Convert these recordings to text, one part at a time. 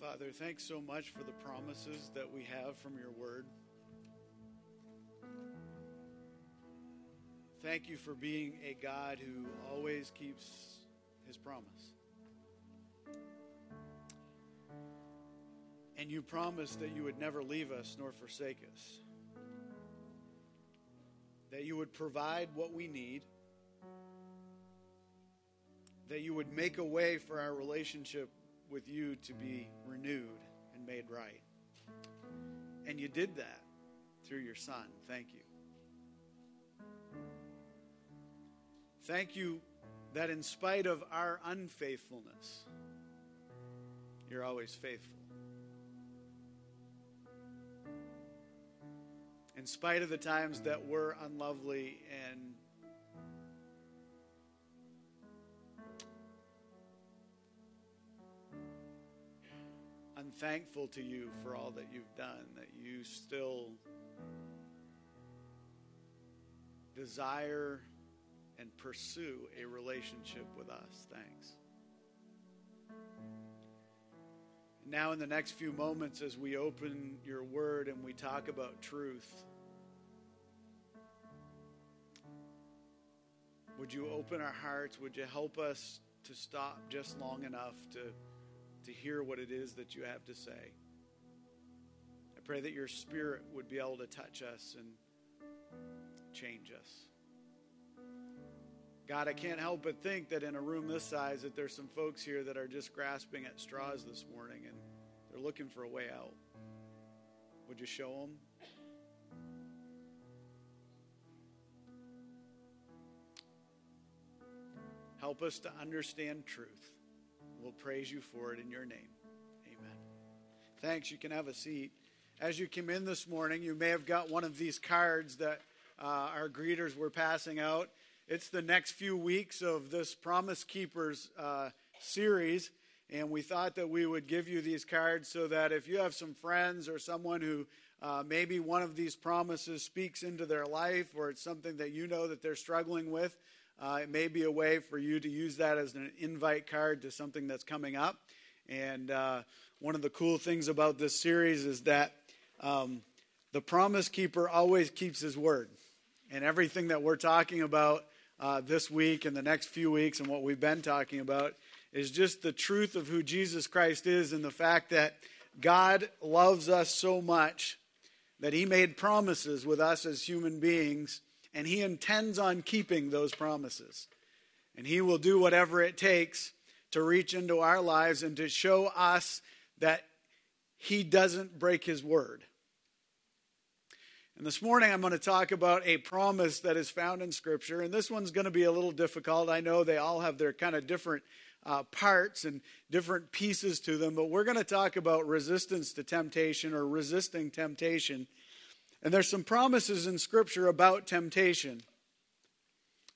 Father, thanks so much for the promises that we have from your word. Thank you for being a God who always keeps his promise. And you promised that you would never leave us nor forsake us, that you would provide what we need, that you would make a way for our relationship with you to be renewed and made right. And you did that through your Son. Thank you. Thank you that in spite of our unfaithfulness, you're always faithful. In spite of the times that we're unlovely and unthankful to you for all that you've done, that you still desire and pursue a relationship with us. Thanks. Now, in the next few moments, as we open your word and we talk about truth, would you open our hearts? Would you help us to stop just long enough to, to hear what it is that you have to say? I pray that your spirit would be able to touch us and change us. God, I can't help but think that in a room this size that there's some folks here that are just grasping at straws this morning and they're looking for a way out. Would you show them? Help us to understand truth. We'll praise you for it in your name. Amen. Thanks. You can have a seat. As you came in this morning, you may have got one of these cards that uh, our greeters were passing out. It's the next few weeks of this Promise Keepers uh, series, and we thought that we would give you these cards so that if you have some friends or someone who uh, maybe one of these promises speaks into their life or it's something that you know that they're struggling with, uh, it may be a way for you to use that as an invite card to something that's coming up. And uh, one of the cool things about this series is that um, the promise keeper always keeps his word. And everything that we're talking about uh, this week and the next few weeks and what we've been talking about is just the truth of who Jesus Christ is and the fact that God loves us so much that He made promises with us as human beings, and He intends on keeping those promises. And He will do whatever it takes to reach into our lives and to show us that He doesn't break His word. And this morning I'm going to talk about a promise that is found in Scripture. And this one's going to be a little difficult. I know they all have their kind of different uh, parts and different pieces to them, but we're going to talk about resistance to temptation or resisting temptation. And there's some promises in Scripture about temptation.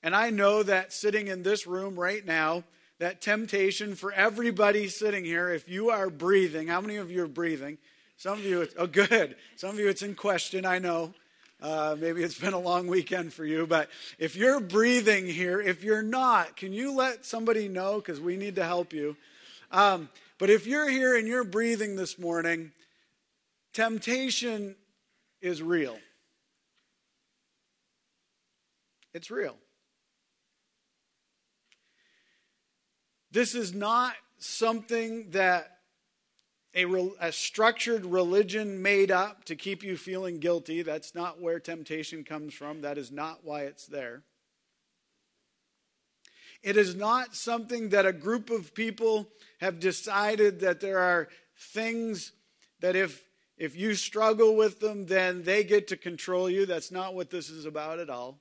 And I know that sitting in this room right now, that temptation for everybody sitting here, if you are breathing, how many of you are breathing? Some of you, it's, oh, good. Some of you, it's in question, I know. Uh, maybe it's been a long weekend for you, but if you're breathing here, if you're not, can you let somebody know? Because we need to help you. Um, but if you're here and you're breathing this morning, temptation is real. It's real. This is not something that a, a, structured religion made up to keep you feeling guilty. That's not where temptation comes from. That is not why it's there. It is not something that a group of people have decided that there are things that if if you struggle with them then they get to control you. That's not what this is about at all.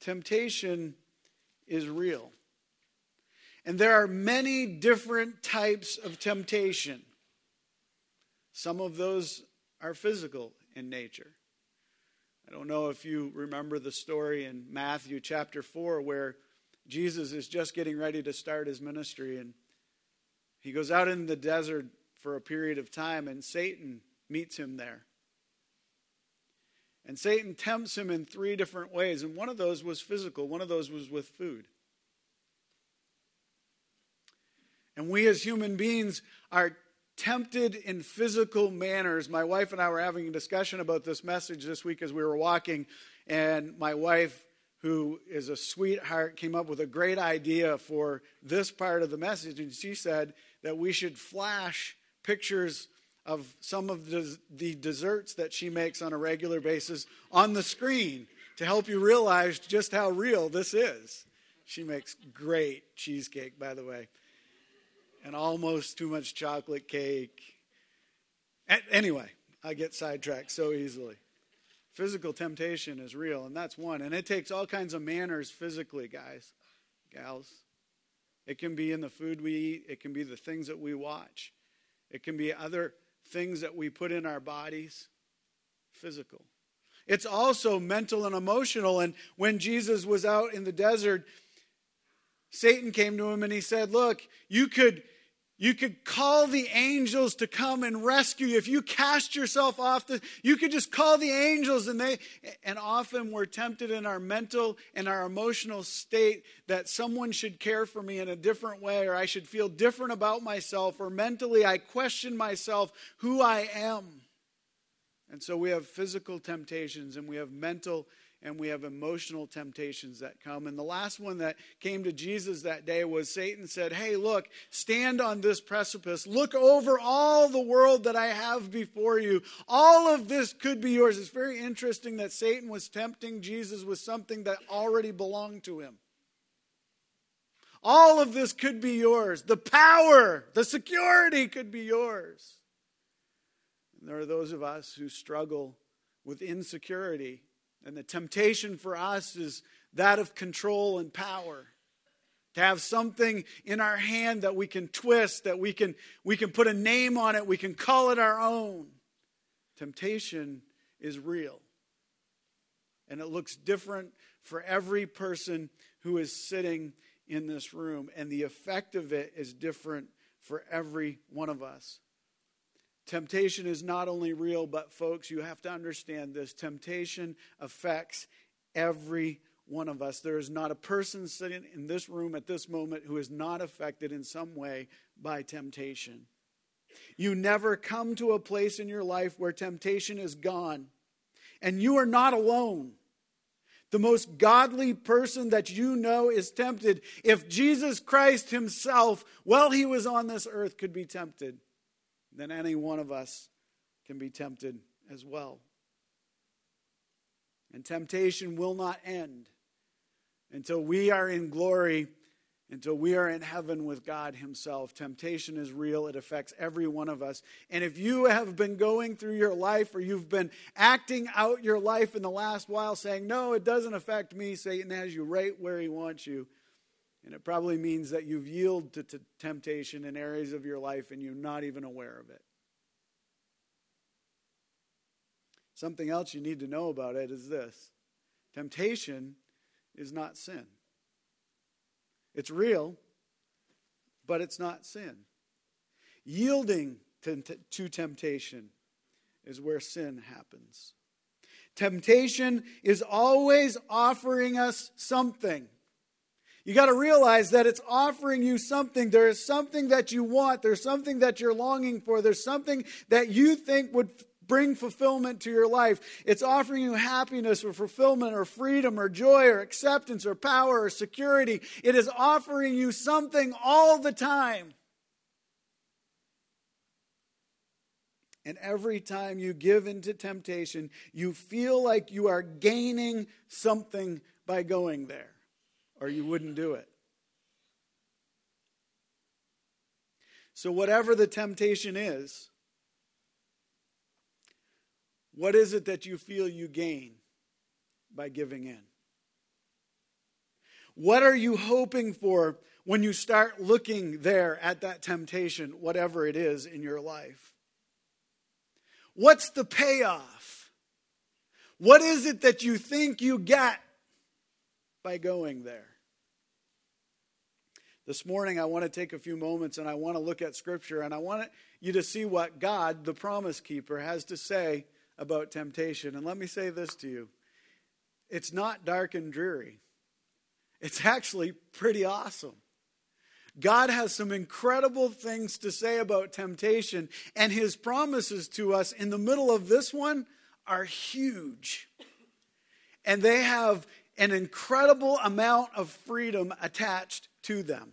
Temptation is real. And there are many different types of temptation. Some of those are physical in nature. I don't know if you remember the story in Matthew chapter 4 where Jesus is just getting ready to start his ministry and he goes out in the desert for a period of time and Satan meets him there. And Satan tempts him in three different ways, and one of those was physical, one of those was with food. And we as human beings are tempted in physical manners. My wife and I were having a discussion about this message this week as we were walking, and my wife, who is a sweetheart, came up with a great idea for this part of the message. And she said that we should flash pictures of some of the, desserts that she makes on a regular basis on the screen to help you realize just how real this is. She makes great cheesecake, by the way and almost too much chocolate cake. Anyway, I get sidetracked so easily. Physical temptation is real, and that's one. And it takes all kinds of manners physically, guys, gals. It can be in the food we eat, it can be the things that we watch, it can be other things that we put in our bodies. Physical. It's also mental and emotional. And when Jesus was out in the desert, Satan came to him and he said, Look, you could you could call the angels to come and rescue you. If you cast yourself off the, you could just call the angels and they, and often we're tempted in our mental and our emotional state that someone should care for me in a different way or I should feel different about myself or mentally I question myself who I am. And so we have physical temptations and we have mental and we have emotional temptations that come. And the last one that came to Jesus that day was Satan said, Hey, look, stand on this precipice. Look over all the world that I have before you. All of this could be yours. It's very interesting that Satan was tempting Jesus with something that already belonged to him. All of this could be yours. The power, the security could be yours. And there are those of us who struggle with insecurity and the temptation for us is that of control and power. To have something in our hand that we can twist, that we can, we can put a name on it, we can call it our own. Temptation is real. And it looks different for every person who is sitting in this room. And the effect of it is different for every one of us. Temptation is not only real, but folks, you have to understand this. Temptation affects every one of us. There is not a person sitting in this room at this moment who is not affected in some way by temptation. You never come to a place in your life where temptation is gone, and you are not alone. The most godly person that you know is tempted. If Jesus Christ Himself, while He was on this earth, could be tempted, then any one of us can be tempted as well. And temptation will not end until we are in glory, until we are in heaven with God Himself. Temptation is real, it affects every one of us. And if you have been going through your life or you've been acting out your life in the last while saying, No, it doesn't affect me, Satan has you right where he wants you. And it probably means that you've yielded to temptation in areas of your life and you're not even aware of it. Something else you need to know about it is this temptation is not sin. It's real, but it's not sin. Yielding to, to temptation is where sin happens. Temptation is always offering us something. You got to realize that it's offering you something. There is something that you want. There's something that you're longing for. There's something that you think would bring fulfillment to your life. It's offering you happiness or fulfillment or freedom or joy or acceptance or power or security. It is offering you something all the time. And every time you give into temptation, you feel like you are gaining something by going there or you wouldn't do it. So, whatever the temptation is, what is it that you feel you gain by giving in? What are you hoping for when you start looking there at that temptation, whatever it is in your life? What's the payoff? What is it that you think you get by going there. This morning, I want to take a few moments and I want to look at Scripture and I want you to see what God, the promise keeper, has to say about temptation. And let me say this to you it's not dark and dreary, it's actually pretty awesome. God has some incredible things to say about temptation, and his promises to us in the middle of this one are huge. And they have an incredible amount of freedom attached to them.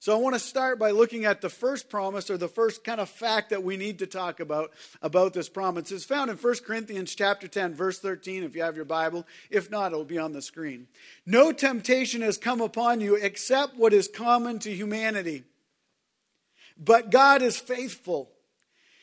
So I want to start by looking at the first promise or the first kind of fact that we need to talk about about this promise. It's found in 1 Corinthians chapter 10 verse 13 if you have your Bible. If not, it'll be on the screen. No temptation has come upon you except what is common to humanity. But God is faithful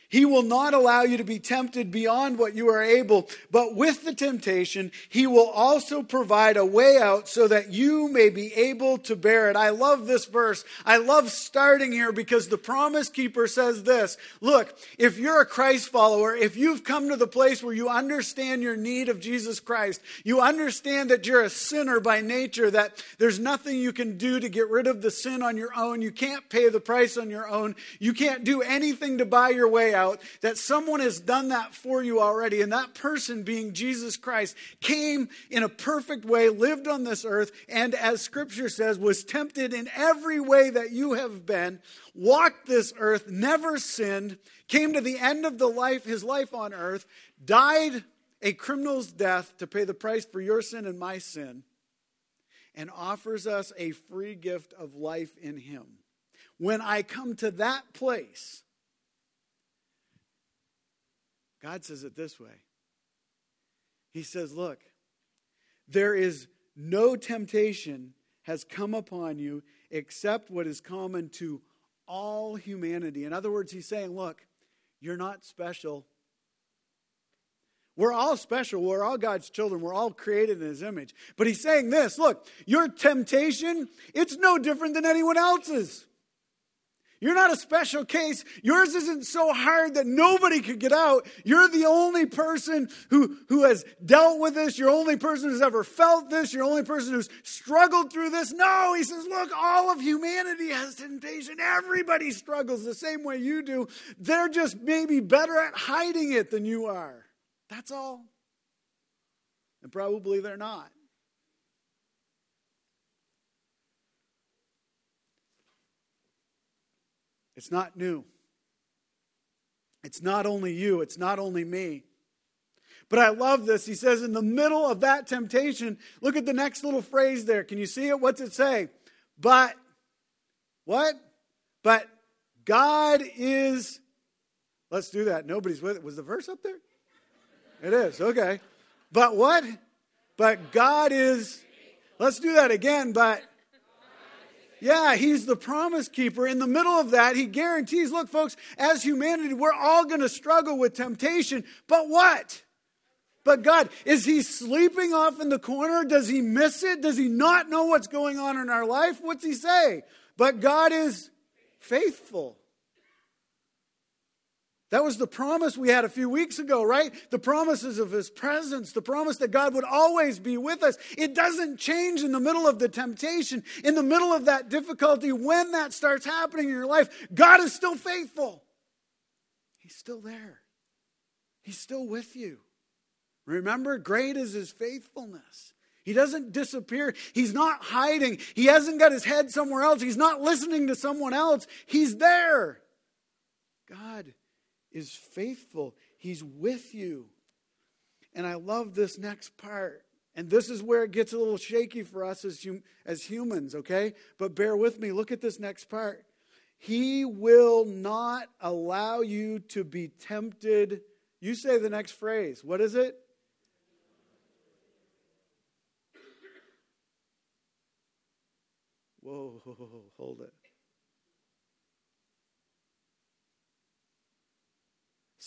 he will not allow you to be tempted beyond what you are able, but with the temptation, He will also provide a way out so that you may be able to bear it. I love this verse. I love starting here because the promise keeper says this Look, if you're a Christ follower, if you've come to the place where you understand your need of Jesus Christ, you understand that you're a sinner by nature, that there's nothing you can do to get rid of the sin on your own, you can't pay the price on your own, you can't do anything to buy your way out, that someone has done that for you already. And that person, being Jesus Christ, came in a perfect way, lived on this earth, and as scripture says, was tempted in every way that you have been, walked this earth, never sinned, came to the end of the life, his life on earth, died a criminal's death to pay the price for your sin and my sin, and offers us a free gift of life in him. When I come to that place, God says it this way He says, Look, there is no temptation has come upon you except what is common to all humanity. In other words, He's saying, Look, you're not special. We're all special. We're all God's children. We're all created in His image. But He's saying this look, your temptation, it's no different than anyone else's. You're not a special case. Yours isn't so hard that nobody could get out. You're the only person who, who has dealt with this. You're the only person who's ever felt this. You're the only person who's struggled through this. No, he says, look, all of humanity has temptation. Everybody struggles the same way you do. They're just maybe better at hiding it than you are. That's all. And probably they're not. It's not new. It's not only you, it's not only me. But I love this. He says, in the middle of that temptation, look at the next little phrase there. Can you see it? What's it say? But, what? But God is, let's do that. Nobody's with it. Was the verse up there? It is, okay. But what? But God is, let's do that again. But yeah, he's the promise keeper. In the middle of that, he guarantees look, folks, as humanity, we're all going to struggle with temptation. But what? But God, is he sleeping off in the corner? Does he miss it? Does he not know what's going on in our life? What's he say? But God is faithful. That was the promise we had a few weeks ago, right? The promises of His presence, the promise that God would always be with us. It doesn't change in the middle of the temptation, in the middle of that difficulty, when that starts happening in your life. God is still faithful. He's still there, He's still with you. Remember, great is His faithfulness. He doesn't disappear. He's not hiding. He hasn't got his head somewhere else. He's not listening to someone else. He's there. God is faithful, He's with you. And I love this next part. And this is where it gets a little shaky for us as, hum- as humans, okay? But bear with me. Look at this next part. He will not allow you to be tempted. You say the next phrase. What is it? Whoa, hold it.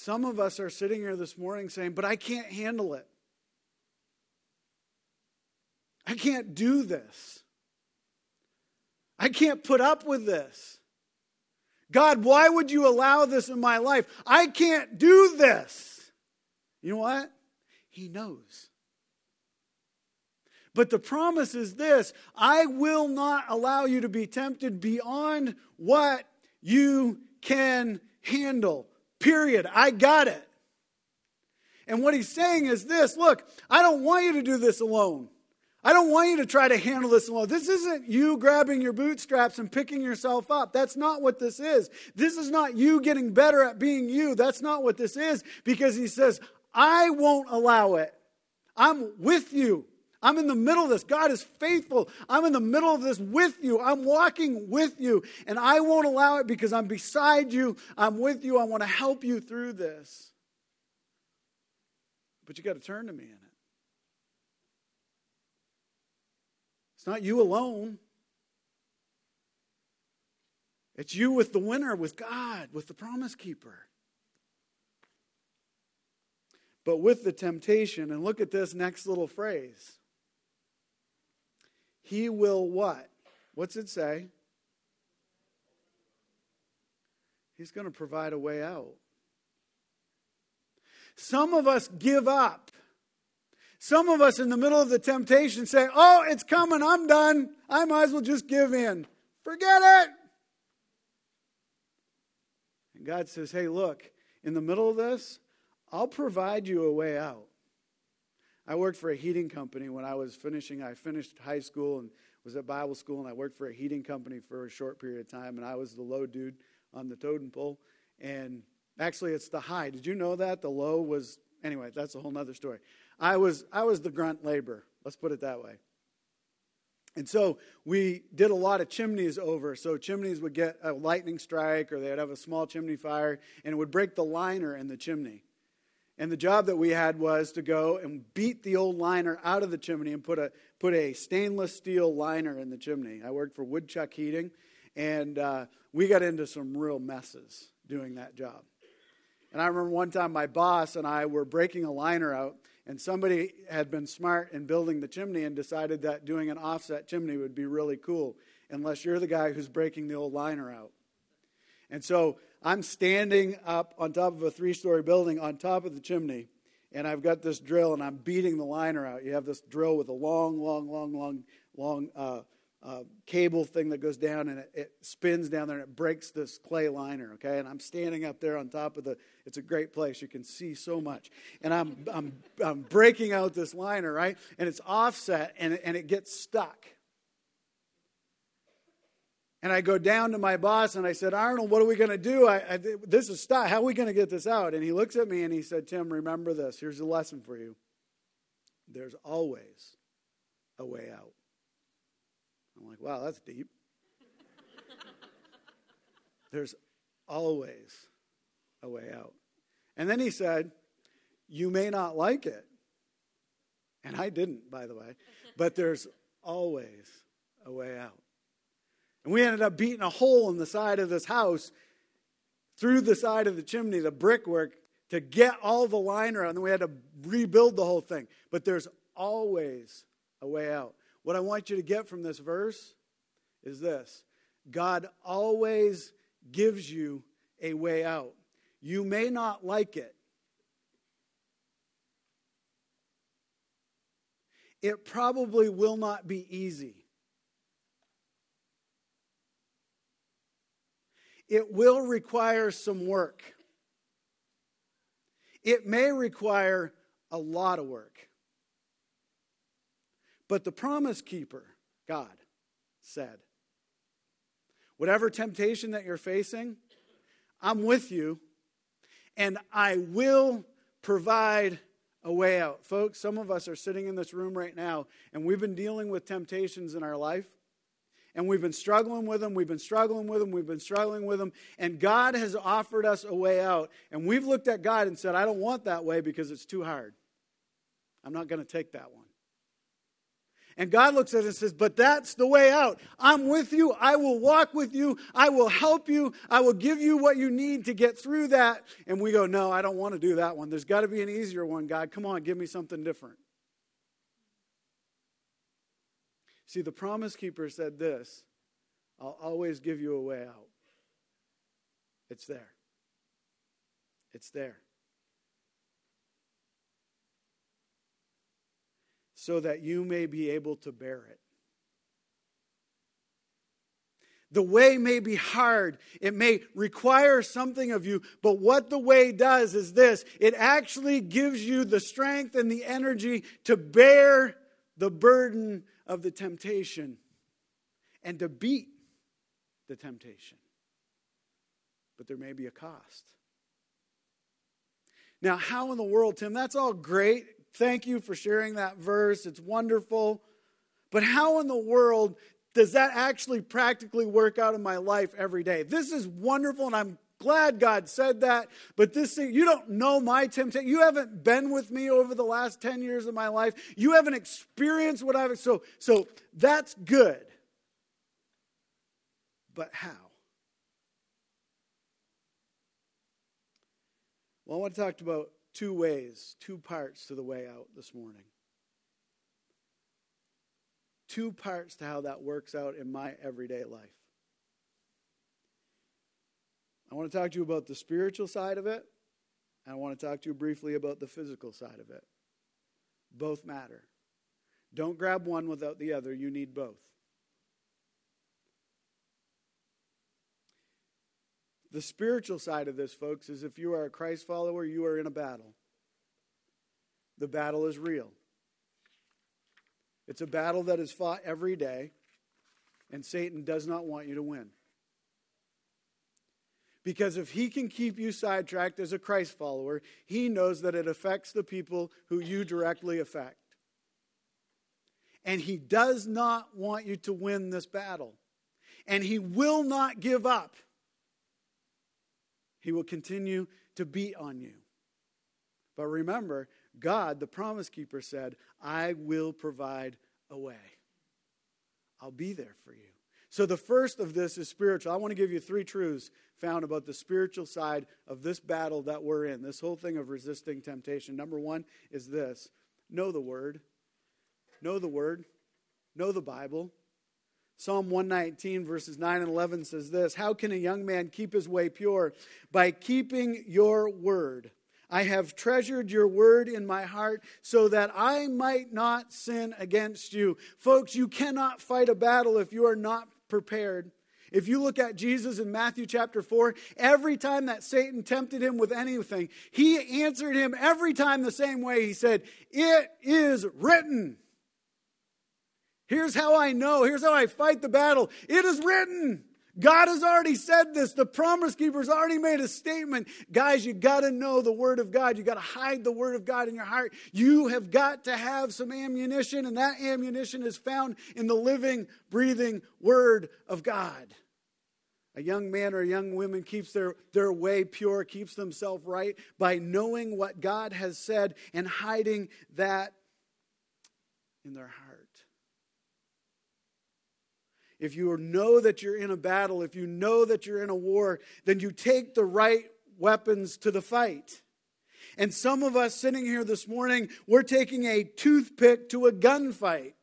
Some of us are sitting here this morning saying, But I can't handle it. I can't do this. I can't put up with this. God, why would you allow this in my life? I can't do this. You know what? He knows. But the promise is this I will not allow you to be tempted beyond what you can handle. Period. I got it. And what he's saying is this look, I don't want you to do this alone. I don't want you to try to handle this alone. This isn't you grabbing your bootstraps and picking yourself up. That's not what this is. This is not you getting better at being you. That's not what this is because he says, I won't allow it. I'm with you. I'm in the middle of this. God is faithful. I'm in the middle of this with you. I'm walking with you, and I won't allow it because I'm beside you. I'm with you. I want to help you through this. But you got to turn to me in it. It's not you alone. It's you with the winner, with God, with the promise keeper. But with the temptation, and look at this next little phrase. He will what? What's it say? He's going to provide a way out. Some of us give up. Some of us in the middle of the temptation say, Oh, it's coming, I'm done. I might as well just give in. Forget it. And God says, Hey, look, in the middle of this, I'll provide you a way out. I worked for a heating company when I was finishing. I finished high school and was at Bible school, and I worked for a heating company for a short period of time, and I was the low dude on the totem pole. And actually, it's the high. Did you know that? The low was, anyway, that's a whole other story. I was, I was the grunt labor. Let's put it that way. And so we did a lot of chimneys over. So chimneys would get a lightning strike or they'd have a small chimney fire and it would break the liner in the chimney. And the job that we had was to go and beat the old liner out of the chimney and put a, put a stainless steel liner in the chimney. I worked for Woodchuck Heating and uh, we got into some real messes doing that job. And I remember one time my boss and I were breaking a liner out and somebody had been smart in building the chimney and decided that doing an offset chimney would be really cool, unless you're the guy who's breaking the old liner out. And so I'm standing up on top of a three story building on top of the chimney, and I've got this drill and I'm beating the liner out. You have this drill with a long, long, long, long, long uh, uh, cable thing that goes down and it, it, spins down there and it breaks this clay liner, okay? And I'm standing up there on top of the, it's a great place. You can see so much. And I'm, I'm, I'm breaking out this liner, right? And it's offset and, and it gets stuck. And I go down to my boss and I said, Arnold, what are we going to do? I, I, this is stuck. How are we going to get this out? And he looks at me and he said, Tim, remember this. Here's a lesson for you. There's always a way out. I'm like, wow, that's deep. There's always a way out. And then he said, You may not like it. And I didn't, by the way. But there's always a way out. And we ended up beating a hole in the side of this house through the side of the chimney, the brickwork, to get all the liner out. And we had to rebuild the whole thing. But there's always a way out. What I want you to get from this verse is this God always gives you a way out. You may not like it. It probably will not be easy. It will require some work. It may require a lot of work. But the promise keeper, God, said, Whatever temptation that you're facing, I'm with you, and I will provide a way out. Folks, some of us are sitting in this room right now, and we've been dealing with temptations in our life. And we've been struggling with them, we've been struggling with them, we've been struggling with them. And God has offered us a way out. And we've looked at God and said, I don't want that way because it's too hard. I'm not going to take that one. And God looks at us and says, But that's the way out. I'm with you. I will walk with you. I will help you. I will give you what you need to get through that. And we go, No, I don't want to do that one. There's got to be an easier one, God. Come on, give me something different. See, the promise keeper said this I'll always give you a way out. It's there. It's there. so that you may be able to bear it. The way may be hard. It may require something of you, but what the way does is this it actually gives you the strength and the energy to bear the burden of the temptation and to beat the temptation. But there may be a cost. Now, how in the world, Tim? That's all great. Thank you for sharing that verse. It's wonderful. But how in the world does that actually practically work out in my life every day? This is wonderful, and I'm glad God said that. But this thing, you don't know my temptation. You haven't been with me over the last 10 years of my life. You haven't experienced what I've so so that's good. But how? Well, I want to talk about two ways, two parts to the way out this morning. Two parts to how that works out in my everyday life. I want to talk to you about the spiritual side of it, and I want to talk to you briefly about the physical side of it. Both matter. Don't grab one without the other, you need both. The spiritual side of this, folks, is if you are a Christ follower, you are in a battle. The battle is real. It's a battle that is fought every day, and Satan does not want you to win. Because if he can keep you sidetracked as a Christ follower, he knows that it affects the people who you directly affect. And he does not want you to win this battle. And he will not give up. He will continue to beat on you. But remember, God, the promise keeper, said, I will provide a way. I'll be there for you. So the first of this is spiritual. I want to give you three truths found about the spiritual side of this battle that we're in, this whole thing of resisting temptation. Number one is this know the word. Know the word. Know the Bible. Psalm 119, verses 9 and 11 says this How can a young man keep his way pure? By keeping your word. I have treasured your word in my heart so that I might not sin against you. Folks, you cannot fight a battle if you are not prepared. If you look at Jesus in Matthew chapter 4, every time that Satan tempted him with anything, he answered him every time the same way. He said, It is written. Here's how I know. Here's how I fight the battle. It is written. God has already said this. The promise keeper's already made a statement. Guys, you got to know the word of God. You got to hide the word of God in your heart. You have got to have some ammunition, and that ammunition is found in the living, breathing word of God. A young man or a young woman keeps their, their way pure, keeps themselves right by knowing what God has said and hiding that in their heart if you know that you're in a battle, if you know that you're in a war, then you take the right weapons to the fight. And some of us sitting here this morning, we're taking a toothpick to a gunfight.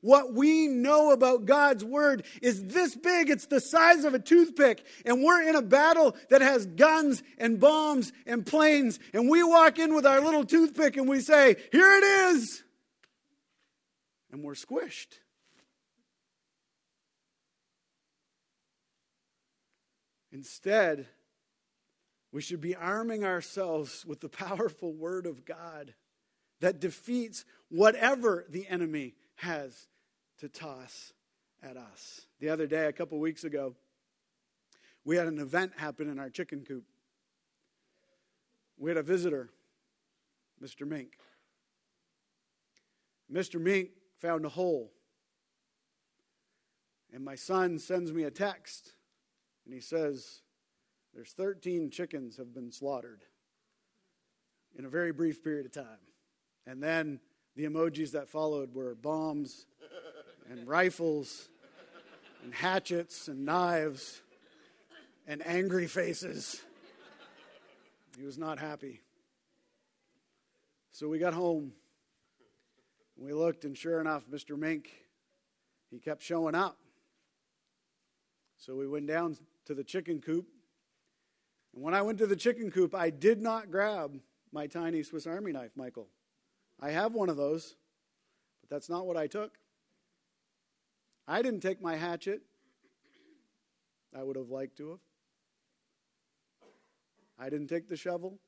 What we know about God's word is this big. It's the size of a toothpick. And we're in a battle that has guns and bombs and planes. And we walk in with our little toothpick and we say, Here it is. And we're squished. Instead, we should be arming ourselves with the powerful Word of God that defeats whatever the enemy has to toss at us. The other day, a couple weeks ago, we had an event happen in our chicken coop. We had a visitor, Mr. Mink. Mr. Mink found a hole. And my son sends me a text and he says, There's 13 chickens have been slaughtered in a very brief period of time. And then the emojis that followed were bombs and rifles and hatchets and knives and angry faces. He was not happy. So we got home. We looked, and sure enough, Mr. Mink, he kept showing up. So we went down to the chicken coop. And when I went to the chicken coop, I did not grab my tiny Swiss Army knife, Michael. I have one of those, but that's not what I took. I didn't take my hatchet. I would have liked to have. I didn't take the shovel.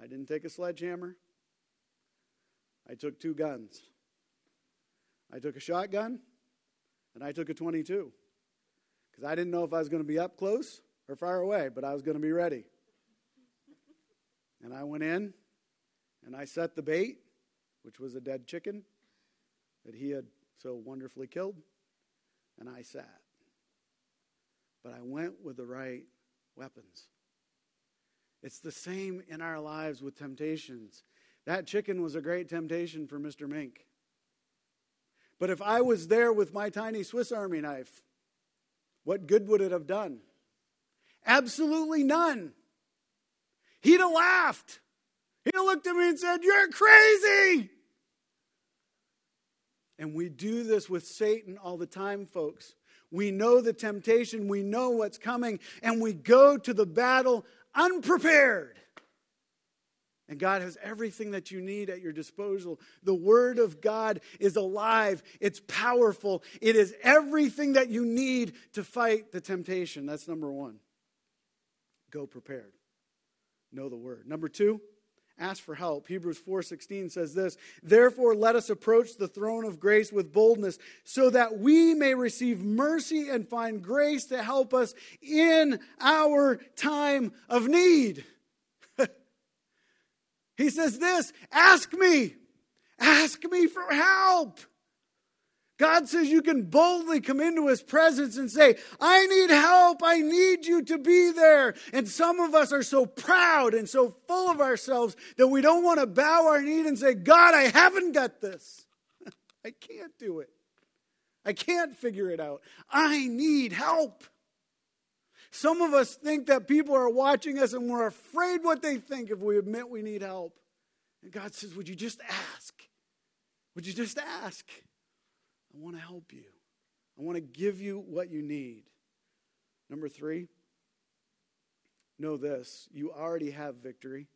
I didn't take a sledgehammer. I took two guns. I took a shotgun and I took a 22 because I didn't know if I was going to be up close or far away, but I was going to be ready. And I went in and I set the bait, which was a dead chicken that he had so wonderfully killed, and I sat. But I went with the right weapons. It's the same in our lives with temptations. That chicken was a great temptation for Mr. Mink. But if I was there with my tiny Swiss Army knife, what good would it have done? Absolutely none. He'd have laughed. He'd have looked at me and said, You're crazy. And we do this with Satan all the time, folks. We know the temptation, we know what's coming, and we go to the battle unprepared. And God has everything that you need at your disposal. The Word of God is alive, it's powerful, it is everything that you need to fight the temptation. That's number one. Go prepared. Know the Word. Number two, ask for help. Hebrews 4:16 says this, "Therefore let us approach the throne of grace with boldness, so that we may receive mercy and find grace to help us in our time of need." He says this, "Ask me. Ask me for help." God says you can boldly come into his presence and say, I need help. I need you to be there. And some of us are so proud and so full of ourselves that we don't want to bow our knee and say, God, I haven't got this. I can't do it. I can't figure it out. I need help. Some of us think that people are watching us and we're afraid what they think if we admit we need help. And God says, Would you just ask? Would you just ask? I want to help you. I want to give you what you need. Number three, know this you already have victory.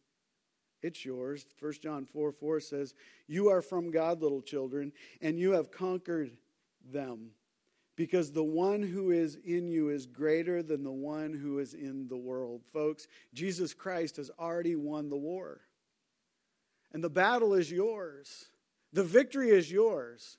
It's yours. 1 John 4 4 says, You are from God, little children, and you have conquered them, because the one who is in you is greater than the one who is in the world. Folks, Jesus Christ has already won the war, and the battle is yours, the victory is yours.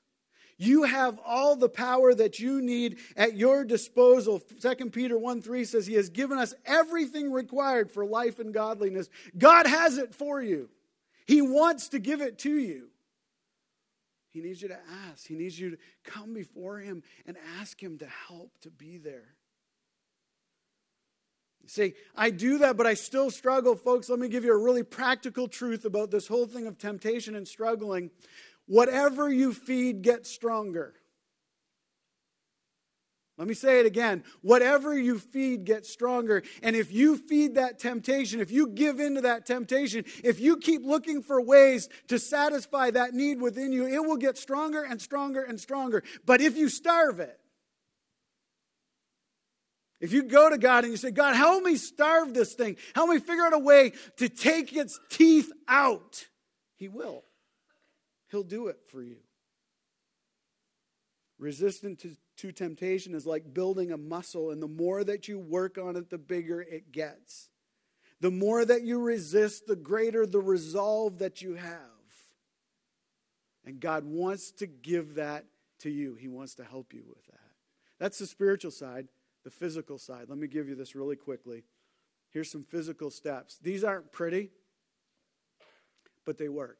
You have all the power that you need at your disposal. 2 Peter 1 3 says, He has given us everything required for life and godliness. God has it for you, He wants to give it to you. He needs you to ask, He needs you to come before Him and ask Him to help to be there. Say, I do that, but I still struggle. Folks, let me give you a really practical truth about this whole thing of temptation and struggling. Whatever you feed gets stronger. Let me say it again. Whatever you feed gets stronger. And if you feed that temptation, if you give into that temptation, if you keep looking for ways to satisfy that need within you, it will get stronger and stronger and stronger. But if you starve it, if you go to God and you say, God, help me starve this thing, help me figure out a way to take its teeth out, He will. He'll do it for you. Resistance to, to temptation is like building a muscle, and the more that you work on it, the bigger it gets. The more that you resist, the greater the resolve that you have. And God wants to give that to you, He wants to help you with that. That's the spiritual side, the physical side. Let me give you this really quickly. Here's some physical steps. These aren't pretty, but they work.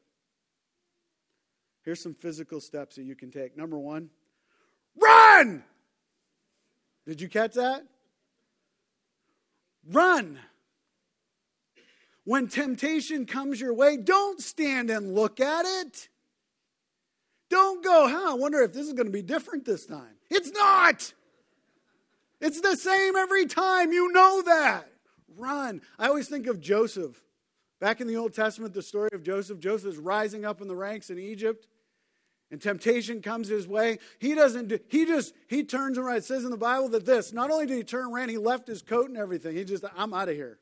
Here's some physical steps that you can take. Number one, run! Did you catch that? Run. When temptation comes your way, don't stand and look at it. Don't go, huh, I wonder if this is going to be different this time. It's not. It's the same every time. You know that. Run. I always think of Joseph. Back in the Old Testament, the story of Joseph, Joseph is rising up in the ranks in Egypt and temptation comes his way, he doesn't do, he just, he turns around. It says in the Bible that this, not only did he turn around, he left his coat and everything. He just, I'm out of here.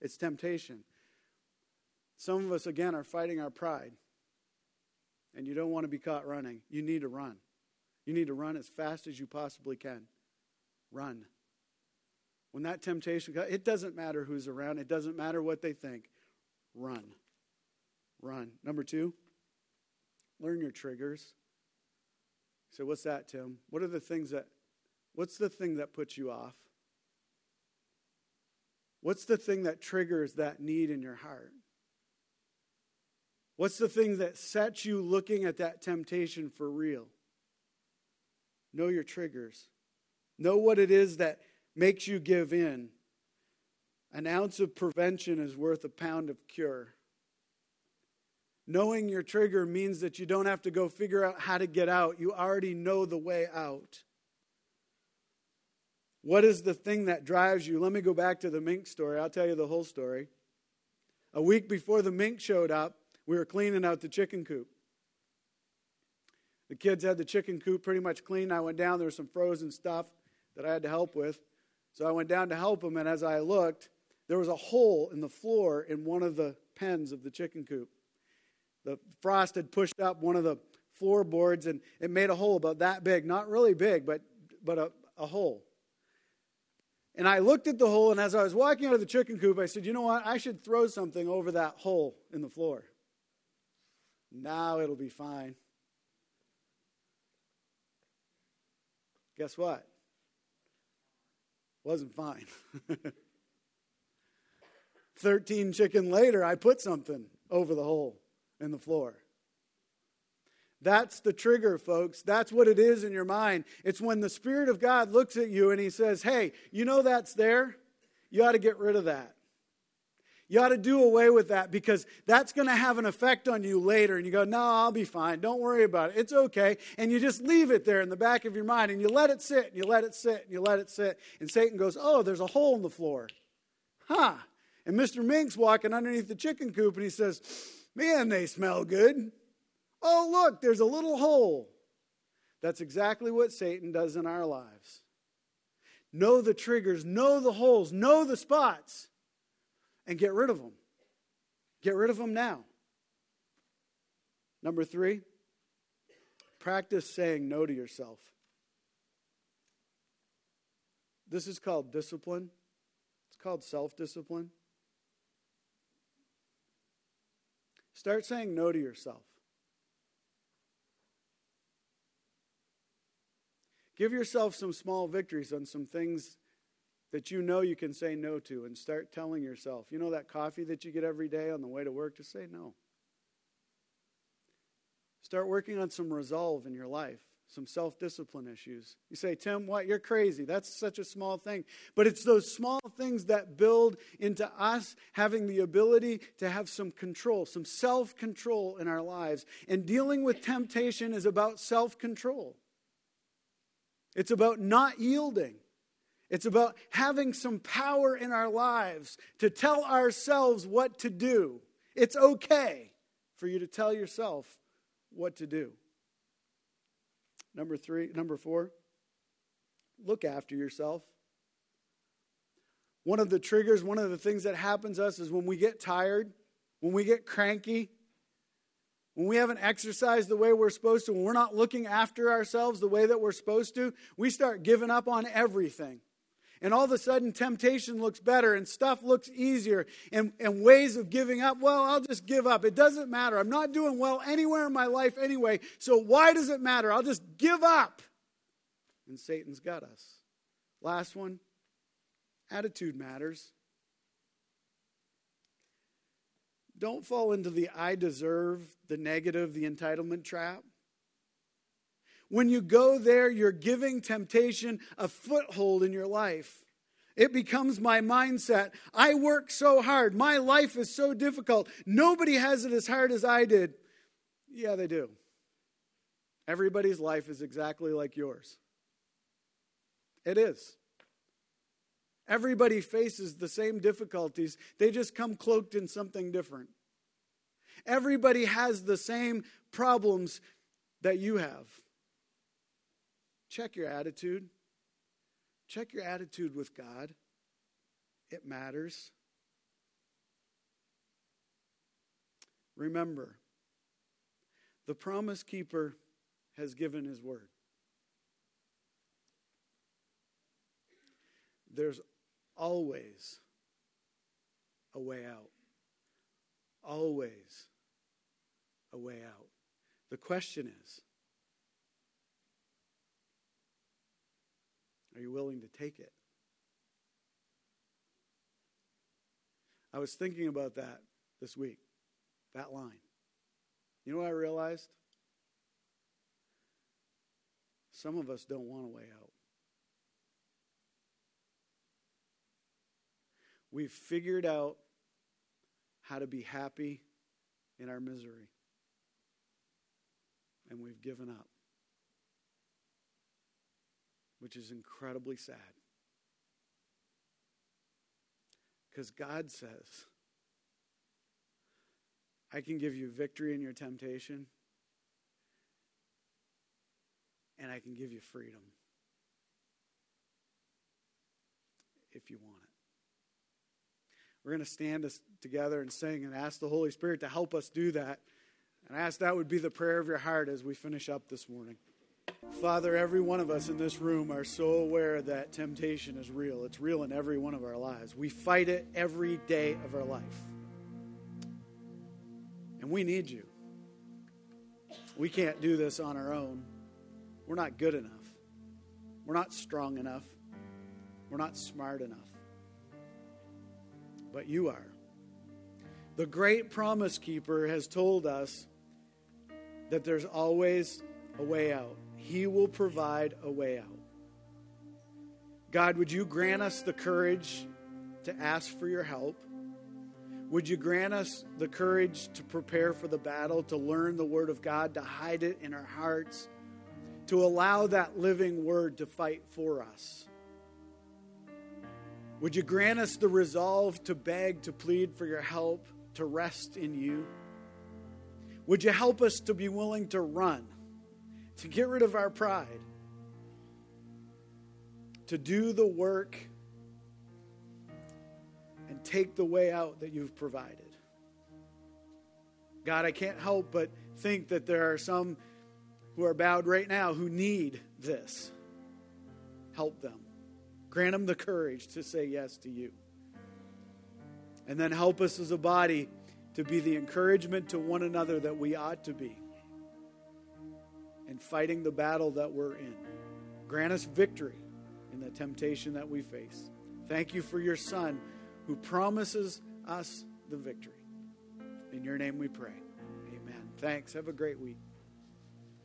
It's temptation. Some of us, again, are fighting our pride. And you don't want to be caught running. You need to run. You need to run as fast as you possibly can. Run. When that temptation comes, it doesn't matter who's around, it doesn't matter what they think. Run. Run. Number two, Learn your triggers. So, what's that, Tim? What are the things that, what's the thing that puts you off? What's the thing that triggers that need in your heart? What's the thing that sets you looking at that temptation for real? Know your triggers. Know what it is that makes you give in. An ounce of prevention is worth a pound of cure. Knowing your trigger means that you don't have to go figure out how to get out. You already know the way out. What is the thing that drives you? Let me go back to the mink story. I'll tell you the whole story. A week before the mink showed up, we were cleaning out the chicken coop. The kids had the chicken coop pretty much clean. I went down, there was some frozen stuff that I had to help with. So I went down to help them, and as I looked, there was a hole in the floor in one of the pens of the chicken coop. The frost had pushed up one of the floorboards, and it made a hole about that big. Not really big, but, but a, a hole. And I looked at the hole, and as I was walking out of the chicken coop, I said, You know what? I should throw something over that hole in the floor. Now it'll be fine. Guess what? Wasn't fine. 13 chicken later, I put something over the hole in the floor. That's the trigger, folks. That's what it is in your mind. It's when the Spirit of God looks at you and He says, Hey, you know that's there? You ought to get rid of that. You ought to do away with that because that's going to have an effect on you later. And you go, No, I'll be fine. Don't worry about it. It's okay. And you just leave it there in the back of your mind and you let it sit and you let it sit and you let it sit. And Satan goes, Oh, there's a hole in the floor. Huh. And Mr. Mink's walking underneath the chicken coop and he says, Man, they smell good. Oh, look, there's a little hole. That's exactly what Satan does in our lives. Know the triggers, know the holes, know the spots and get rid of them. Get rid of them now. Number three, practice saying no to yourself. This is called discipline, it's called self discipline. Start saying no to yourself. Give yourself some small victories on some things that you know you can say no to and start telling yourself, you know, that coffee that you get every day on the way to work, just say no. Start working on some resolve in your life, some self discipline issues. You say, Tim, what? You're crazy. That's such a small thing. But it's those small things that build into us having the ability to have some control, some self control in our lives. And dealing with temptation is about self control, it's about not yielding. It's about having some power in our lives to tell ourselves what to do. It's okay for you to tell yourself what to do. Number three, number four, look after yourself. One of the triggers, one of the things that happens to us is when we get tired, when we get cranky, when we haven't exercised the way we're supposed to, when we're not looking after ourselves the way that we're supposed to, we start giving up on everything. And all of a sudden, temptation looks better and stuff looks easier and, and ways of giving up. Well, I'll just give up. It doesn't matter. I'm not doing well anywhere in my life anyway. So why does it matter? I'll just give up. And Satan's got us. Last one attitude matters. Don't fall into the I deserve, the negative, the entitlement trap. When you go there, you're giving temptation a foothold in your life. It becomes my mindset. I work so hard. My life is so difficult. Nobody has it as hard as I did. Yeah, they do. Everybody's life is exactly like yours. It is. Everybody faces the same difficulties, they just come cloaked in something different. Everybody has the same problems that you have. Check your attitude. Check your attitude with God. It matters. Remember, the promise keeper has given his word. There's always a way out. Always a way out. The question is Are you willing to take it? I was thinking about that this week, that line. You know what I realized? Some of us don't want a way out. We've figured out how to be happy in our misery, and we've given up, which is incredibly sad. Because God says, I can give you victory in your temptation, and I can give you freedom if you want it. We're going to stand together and sing and ask the Holy Spirit to help us do that. And I ask that would be the prayer of your heart as we finish up this morning. Father, every one of us in this room are so aware that temptation is real. It's real in every one of our lives. We fight it every day of our life. And we need you. We can't do this on our own. We're not good enough. We're not strong enough. We're not smart enough. But you are. The great promise keeper has told us that there's always a way out. He will provide a way out. God, would you grant us the courage to ask for your help? Would you grant us the courage to prepare for the battle, to learn the Word of God, to hide it in our hearts, to allow that living Word to fight for us? Would you grant us the resolve to beg, to plead for your help, to rest in you? Would you help us to be willing to run? To get rid of our pride, to do the work and take the way out that you've provided. God, I can't help but think that there are some who are bowed right now who need this. Help them. Grant them the courage to say yes to you. And then help us as a body to be the encouragement to one another that we ought to be and fighting the battle that we're in. Grant us victory in the temptation that we face. Thank you for your Son who promises us the victory. In your name we pray. Amen. Thanks. Have a great week.